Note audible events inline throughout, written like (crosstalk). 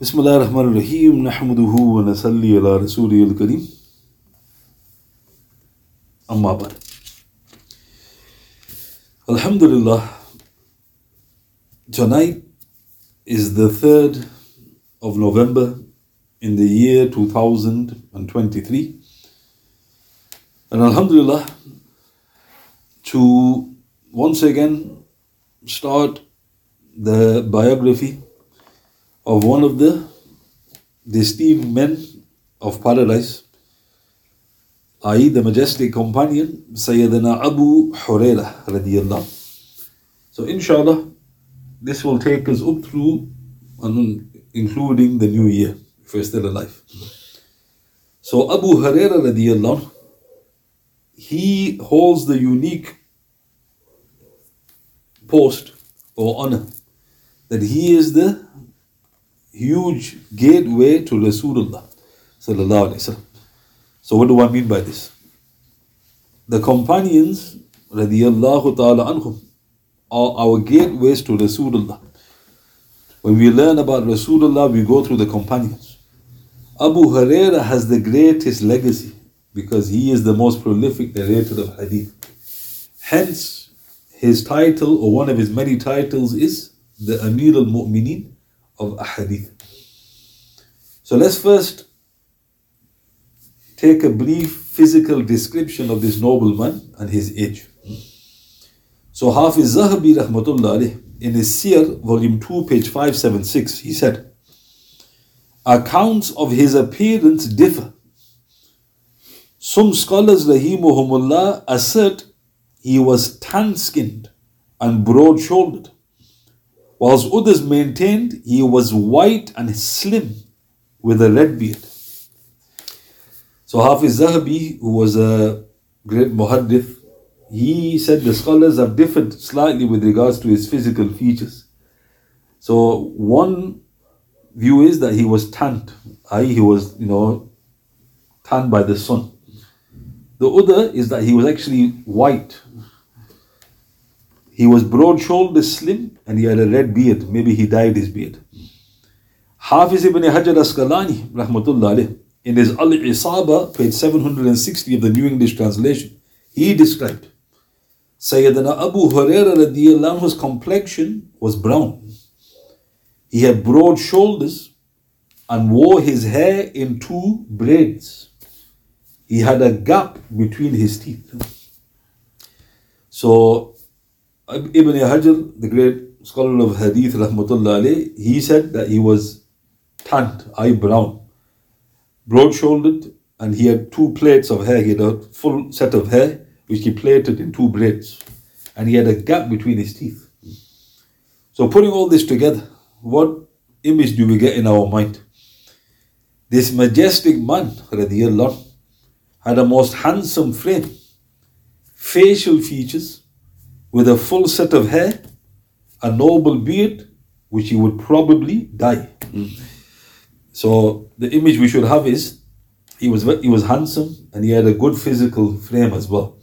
بسم الله الرحمن الرحيم نحمده ونصلي على رسوله الكريم أما بعد Alhamdulillah tonight is the 3rd of November in the year 2023 and Alhamdulillah to once again start the biography of one of the the esteemed men of paradise, i.e., the majestic companion, Sayyidina Abu Hurairah. So, inshallah, this will take us up through and including the new year, if we're still alive. So, Abu Hurairah he holds the unique post or honor that he is the huge gateway to Rasulullah. So what do I mean by this? The companions radiyallahu ta'ala anhum are our gateways to Rasulullah. When we learn about Rasulullah, we go through the companions. Abu Huraira has the greatest legacy because he is the most prolific narrator of hadith. Hence, his title or one of his many titles is the Amir al-Mu'mineen of Ahadith. So let's first take a brief physical description of this nobleman and his age. So Hafiz Zahabi rahmatullah in his Siyar, volume 2, page 576, he said, Accounts of his appearance differ. Some scholars, rahimahumullah, assert he was tan-skinned and broad-shouldered whilst others maintained he was white and slim with a red beard. So Hafiz Zahabi, who was a great muhaddith, he said the scholars have differed slightly with regards to his physical features. So one view is that he was tanned, i.e. he was, you know, tanned by the sun. The other is that he was actually white. He was broad shouldered, slim, and he had a red beard. Maybe he dyed his beard. Hafiz ibn Hajar Asqalani, rahmatullah in his Al Isaba, page 760 of the New English translation, he described Sayyidina Abu Hurairah radiallahu complexion was brown. He had broad shoulders and wore his hair in two braids. He had a gap between his teeth. So Ibn Hajar, the great scholar of Hadith, rahmatullah alayh, he said that he was tanned, eye brown, broad shouldered, and he had two plaits of hair. He had a full set of hair which he plaited in two braids, and he had a gap between his teeth. So, putting all this together, what image do we get in our mind? This majestic man, radiallahu, had a most handsome frame, facial features, with a full set of hair, a noble beard, which he would probably dye. So the image we should have is he was he was handsome and he had a good physical frame as well.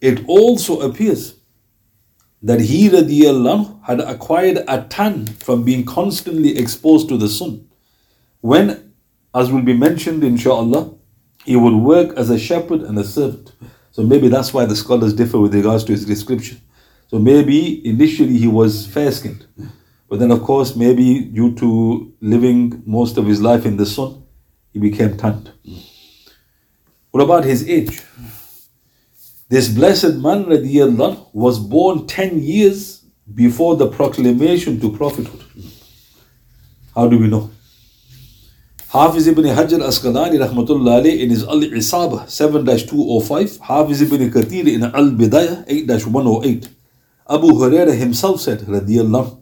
It also appears that he radiallahu had acquired a tan from being constantly exposed to the sun. When, as will be mentioned inshallah, he would work as a shepherd and a servant. So maybe that's why the scholars differ with regards to his description. So maybe initially he was fair skinned, but then of course maybe due to living most of his life in the sun, he became tanned. What about his age? This blessed man radiallahu was born 10 years before the proclamation to prophethood. How do we know? Hafiz ibn Hajar Asqalani rahmatullah alayh in his Al Isaba 7-205, Hafiz ibn Kathir in Al Bidayah 8-108. Abu Hurairah himself said, radiyallahu,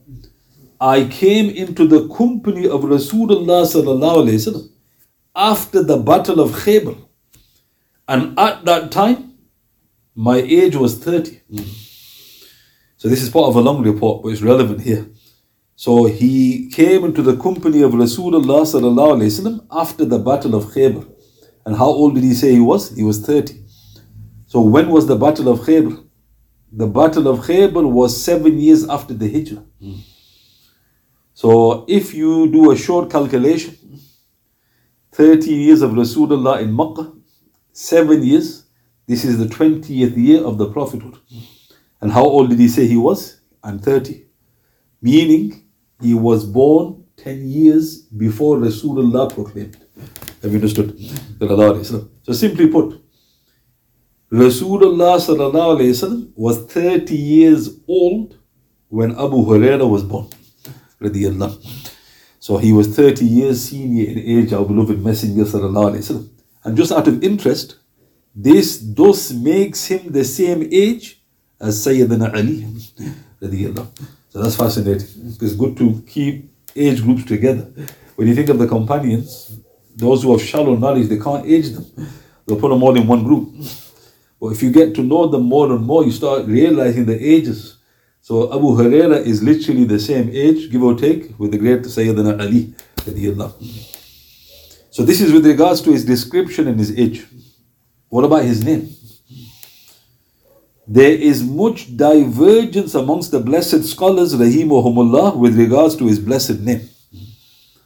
I came into the company of Rasulullah after the battle of Khaybar. And at that time, my age was 30. Mm. So this is part of a long report, but it's relevant here. So he came into the company of Rasulullah after the battle of Khaybar. And how old did he say he was? He was 30. So when was the battle of Khaybar? The battle of Khaybar was seven years after the Hijrah. So if you do a short calculation, 30 years of Rasulullah in Makkah, 7 years, this is the 20th year of the prophethood. And how old did he say he was? I'm 30. Meaning he was born 10 years before Rasulullah proclaimed. Have you understood? So simply put, Rasulullah was 30 years old when Abu Huraira was born. So he was 30 years senior in age, our beloved Messenger. And just out of interest, this thus makes him the same age as Sayyidina Ali. (laughs) So that's fascinating. It's good to keep age groups together. When you think of the companions, those who have shallow knowledge, they can't age them. They'll put them all in one group. But if you get to know them more and more, you start realizing the ages. So Abu Huraira is literally the same age, give or take, with the great Sayyidina Ali. So this is with regards to his description and his age. What about his name? There is much divergence amongst the blessed scholars, rahimahumullah, with regards to his blessed name.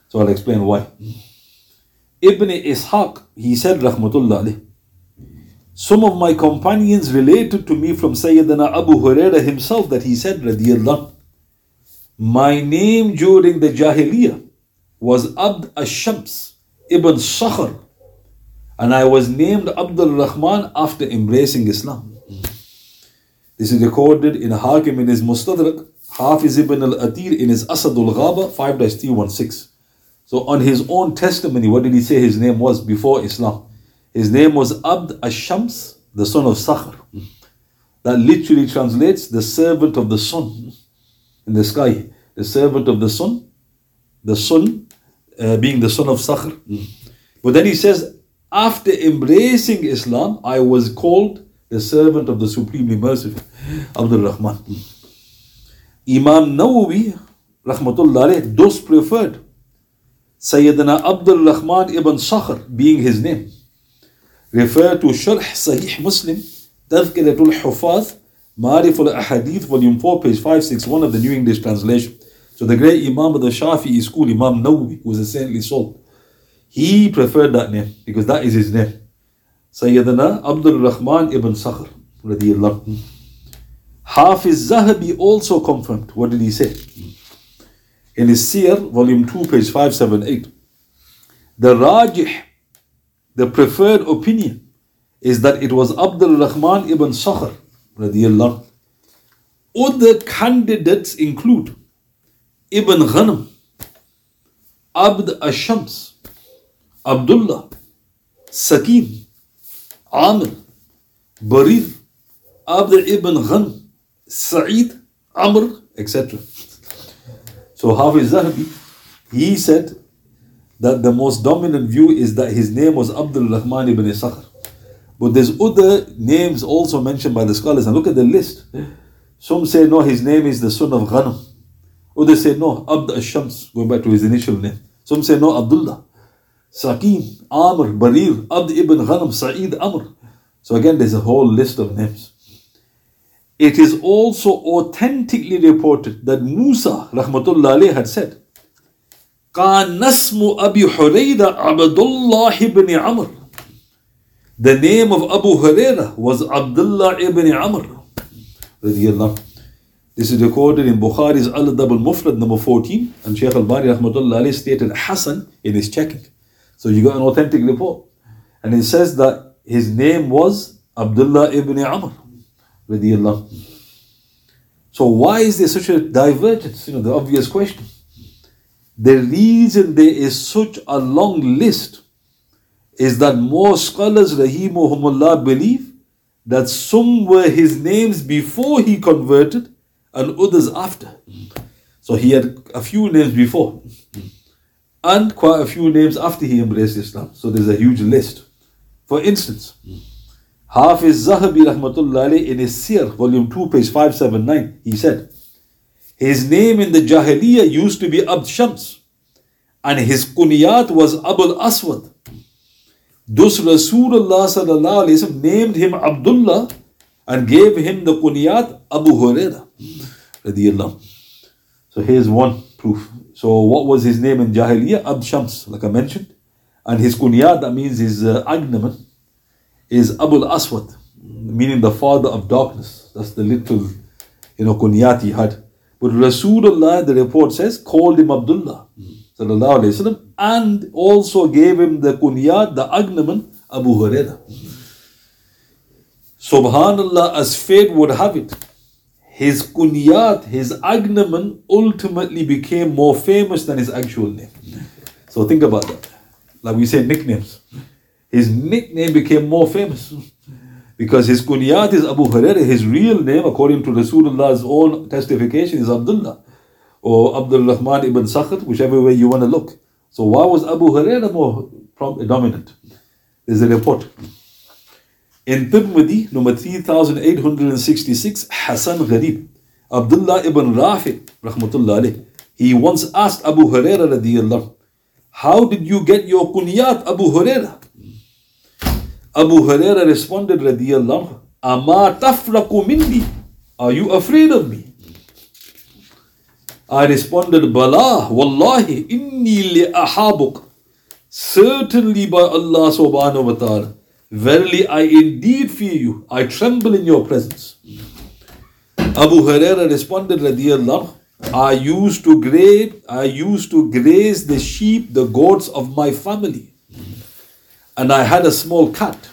So I'll explain why. Ibn Ishaq, he said, rahmatullah some of my companions related to me from Sayyidina Abu Huraira himself that he said, radiyallahu, my name during the Jahiliyyah was Abd Ash-Shams ibn Sakhr, and I was named Abdul Rahman after embracing Islam. This is recorded in Hakim in his Mustadrak, Hafiz ibn al-Atir in his Asadul Ghaba 5-316. So on his own testimony, what did he say his name was before Islam? His name was Abd Ash-Shams, the son of Sakhr. That literally translates the servant of the sun in the sky. The servant of the sun, the sun uh, being the son of Sakhr. But then he says, after embracing Islam, I was called the servant of the Supremely Merciful, Abdul Rahman. Imam Nawawi, rahmatullah thus preferred Sayyidina Abdul Rahman ibn Sakhr being his name. Refer to Sharh Sahih Muslim, Tadhkiratul Hufaz, Marif al Ahadith, volume 4, page 561 of the New English translation. So the great Imam of the Shafi'i school, Imam Nawawi, was a saintly soul, he preferred that name because that is his name. Sayyidina Abdul Rahman ibn Sakhr radiallahu Hafiz Zahabi also confirmed. What did he say? In his Siyar, volume 2, page 578. The Rajih, the preferred opinion, is that it was Abdul Rahman ibn Sakhr radiallahu Other candidates include Ibn Ghanam, Abd Ashams, Abdullah, Sakin, Amr, Barir, Abd ibn Ghan, Sa'id, Amr, etc. So Hafiz Zahabi, he said that the most dominant view is that his name was Abdul Rahman ibn Sakhr. But there's other names also mentioned by the scholars, and look at the list. Some say no, his name is the son of Ghanam. Others say no, Abd al-Shams, going back to his initial name. Some say no, Abdullah. Sakin, Amr, Barir, Abd ibn Ghanam, Sa'id, Amr. So again, there's a whole list of names. It is also authentically reported that Musa, rahmatullah had said, أبي حريرة عبد الله ibn Amr. The name of Abu Huraira was Abdullah ibn Amr. This is recorded in Bukhari's Al-Adab al-Mufrad number 14 and Shaykh al-Bani rahmatullah stated Hassan in his checking. So you got an authentic report. And it says that his name was Abdullah ibn Amr. So why is there such a divergence? You know, the obvious question. The reason there is such a long list is that most scholars, rahimahumullah, believe that some were his names before he converted and others after. So he had a few names before and quite a few names after he embraced Islam. So there's a huge list. For instance, Hafiz Zahabi rahmatullah in his Siyar, volume 2, page 579, he said, his name in the Jahiliyyah used to be Abd Shams, and his kunyat was Abul Aswad. Thus Rasulullah sallallahu named him Abdullah and gave him the kunyat Abu Huraira. So here's one proof So what was his name in Jahiliyyah? Abd Shams, like I mentioned. And his kunyat, that means his uh, agnomen, is Abul Aswad, meaning the father of darkness. That's the little, you know, kunyat he had. But Rasulullah, the report says, called him Abdullah, sallallahu alayhi wasallam, and also gave him the kunyat, the agnomen, Abu Hurairah. Subhanallah, as fate would have it, his kunyat, his agnomen ultimately became more famous than his actual name. So think about that. Like we say nicknames. His nickname became more famous because his kunyat is Abu Hurairah. His real name, according to Rasulullah's own testification, is Abdullah or Abdul Rahman ibn Sakhr, whichever way you want to look. So why was Abu Hurairah more dominant? There's a report. In Tirmidhi, number 3866, Hassan Gharib, Abdullah ibn Rafi, rahmatullah he once asked Abu Hurairah radiallahu, how did you get your kunyat, Abu Hurairah? Abu Hurairah responded radiallahu, Ama tafraku minni, are you afraid of me? I responded, Bala, wallahi, inni li ahabuk. Certainly by Allah subhanahu wa ta'ala. Verily, I indeed fear you. I tremble in your presence. Abu Huraira responded, radiallahu, I used to graze, I used to graze the sheep, the goats of my family. And I had a small cat.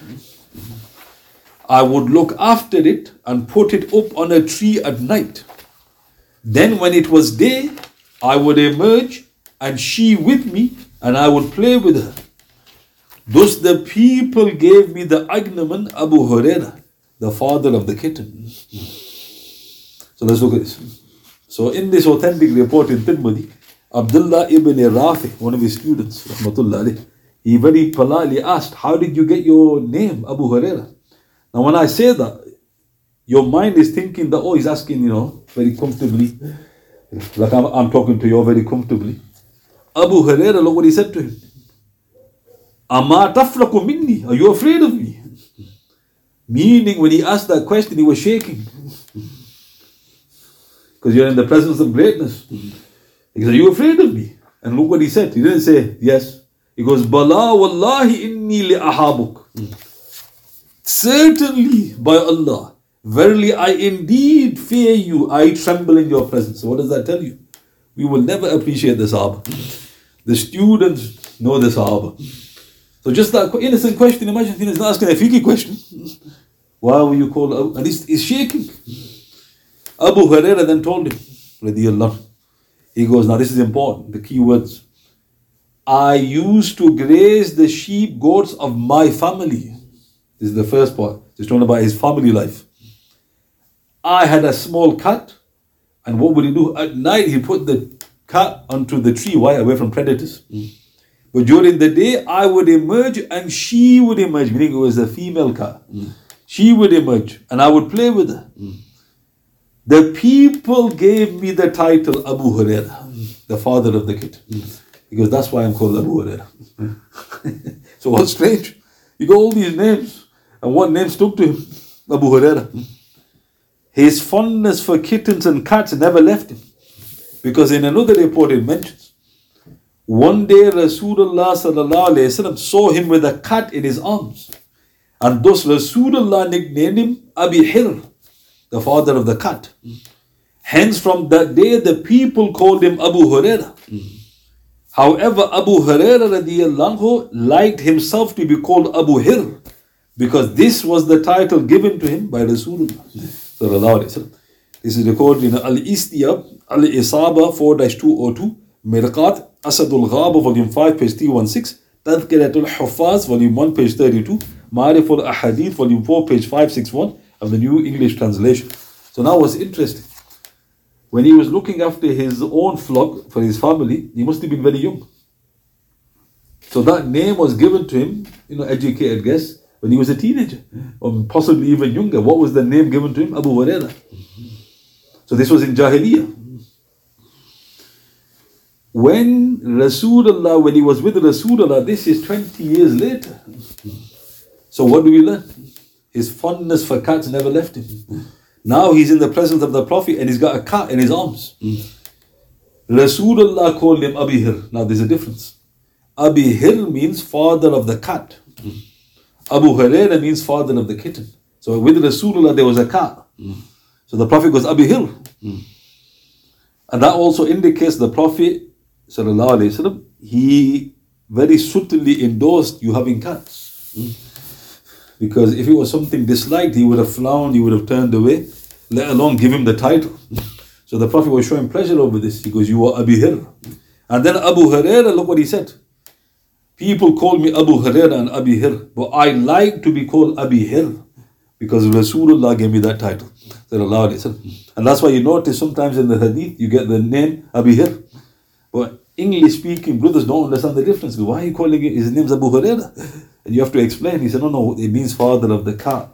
I would look after it and put it up on a tree at night. Then when it was day, I would emerge and she with me and I would play with her. Thus the people gave me the agnomen Abu Huraira, the father of the kitten. So let's look at this. So in this authentic report in Tirmidhi, Abdullah ibn Rafi, one of his students, alayh, he very politely asked, How did you get your name, Abu Huraira? Now when I say that, your mind is thinking that, oh, he's asking, you know, very comfortably, like I'm, I'm talking to you very comfortably. Abu Huraira, look what he said to him. Ama taflaku minni. Are you afraid of me? Meaning, when he asked that question, he was shaking. Because you're in the presence of greatness. He said, Are you afraid of me? And look what he said. He didn't say, Yes. He goes, Bala wallahi inni li ahabuk. Certainly, by Allah, verily I indeed fear you. I tremble in your presence. So what does that tell you? We will never appreciate the Sahaba. The students know the Sahaba. So just that innocent question, imagine he's not asking a fiqh question. Why were you Abu? And he's, he's shaking. Abu Huraira then told him, radiallahu, he goes, now this is important, the key words. I used to graze the sheep, goats of my family. This is the first part. He's talking about his family life. I had a small cat, and what would he do? At night, he put the cat onto the tree, why? Away from predators. Mm. But during the day, I would emerge and she would emerge, meaning it was a female cat. Mm. She would emerge and I would play with her. Mm. The people gave me the title Abu Huraira, mm. the father of the kid. Because that's why I'm called Abu Huraira. (laughs) so what's strange? You got all these names, and what name stuck to him? Abu Huraira. His fondness for kittens and cats never left him. Because in another report it mentions one day Rasulullah saw him with a cat in his arms. And thus Rasulullah nicknamed him Abi Hir, the father of the cat. Hence from that day the people called him Abu Huraira. However, Abu Huraira liked himself to be called Abu Hir because this was the title given to him by Rasulullah. This is recorded in Al Istiyab, Al Isaba 4 202, Mirqat Asadul Ghaba, volume 5, page 316, Tadhkiratul Hufaz, volume 1, page 32, Ma'riful Ahadith, volume 4, page 561 of the New English Translation. So now what's interesting, when he was looking after his own flock for his family, he must have been very young. So that name was given to him, you know, educated guess, when he was a teenager, or possibly even younger. What was the name given to him? Abu Huraira. So this was in Jahiliyyah when Rasulullah, when he was with Rasulullah, this is 20 years later. So what do we learn? His fondness for cats never left him. Now he's in the presence of the Prophet and he's got a cat in his arms. Rasulullah called him Abi Hir. Now there's a difference. Abi Hir means father of the cat. Abu Huraira means father of the kitten. So with Rasulullah there was a cat. So the Prophet was Abi Hir. And that also indicates the Prophet sallallahu alaihi wasallam, he very subtly endorsed you having cats. Hmm? Because if it was something disliked, he would have frowned, he would have turned away, let alone give him the title. (laughs) So the Prophet was showing pleasure over this. He goes, You are Abi Hir. And then Abu Huraira, look what he said. People call me Abu Huraira and Abi Hir, but I like to be called Abi Hir because Rasulullah gave me that title. And that's why you notice sometimes in the hadith you get the name Abi Hir. But English speaking brothers don't understand the difference. Why are you calling it? His name's Abu Huraira. And you have to explain. He said, No, no, it means father of the car.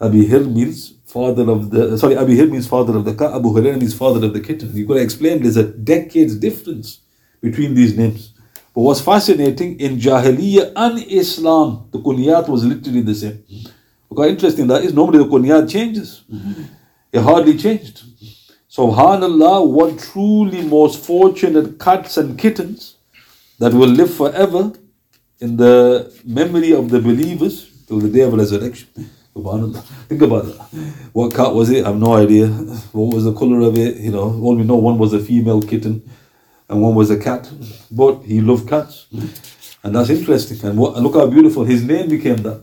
Abi Hir means father of the sorry, Abi Hir means father of the car, Abu Huraira means father of the kitten. You've got to explain there's a decades difference between these names. But what's fascinating in Jahiliyyah and Islam, the kunyat was literally the same. Quite interesting that is normally the kunyat changes. It hardly changed. Subhanallah, what truly most fortunate cats and kittens that will live forever in the memory of the believers till the day of resurrection. (laughs) Subhanallah. Think about that. What cat was it? I have no idea. What was the color of it? You know, all we know one was a female kitten and one was a cat. But he loved cats. And that's interesting. And what, look how beautiful his name became that.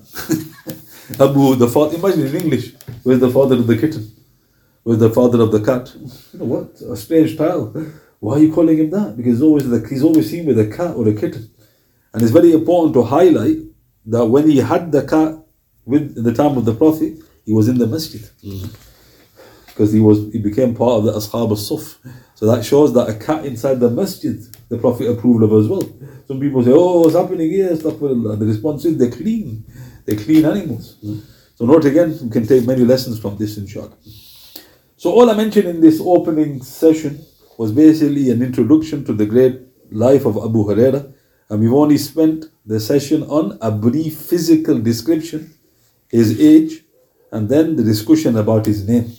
(laughs) Abu, the father, imagine in English, where's the father of the kitten? Where's the father of the cat? You know what? A strange title. Why are you calling him that? Because he's always, the, he's always seen with a cat or a kitten. And it's very important to highlight that when he had the cat with the time of the Prophet, he was in the masjid. Mm-hmm. Because he was he became part of the Ashab al-Suf. So that shows that a cat inside the masjid, the Prophet approved of as well. Some people say, Oh, what's happening here? Astaghfirullah. The response is they're clean. They're clean animals. Mm-hmm. So note again, we can take many lessons from this inshallah. So all I mentioned in this opening session was basically an introduction to the great life of Abu Huraira. And we've only spent the session on a brief physical description, his age, and then the discussion about his name.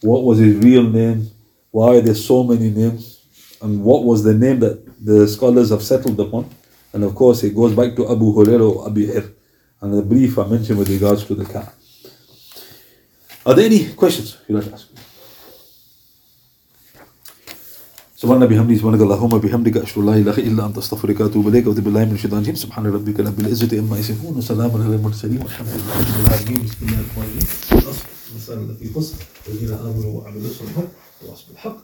What was his real name? Why are there so many names? And what was the name that the scholars have settled upon? And of course, it goes back to Abu Huraira or Abu Hir. And the brief I mentioned with regards to the cat. Are there any questions you'd like to ask? سبحان بحمده سبحانك اللهم بحمدك أشهد أن لا إله إلا أنت أستغفرك وأتوب إليك وأتوب بالله من الشيطان الرجيم. سبحان ربك رب العزة عما يصفون وسلام على المرسلين والحمد لله رب العالمين. بسم الله الرحمن الرحيم. والأصل والسلام في قصر والذين آمنوا وعملوا الصالحات وأصبحوا الحق.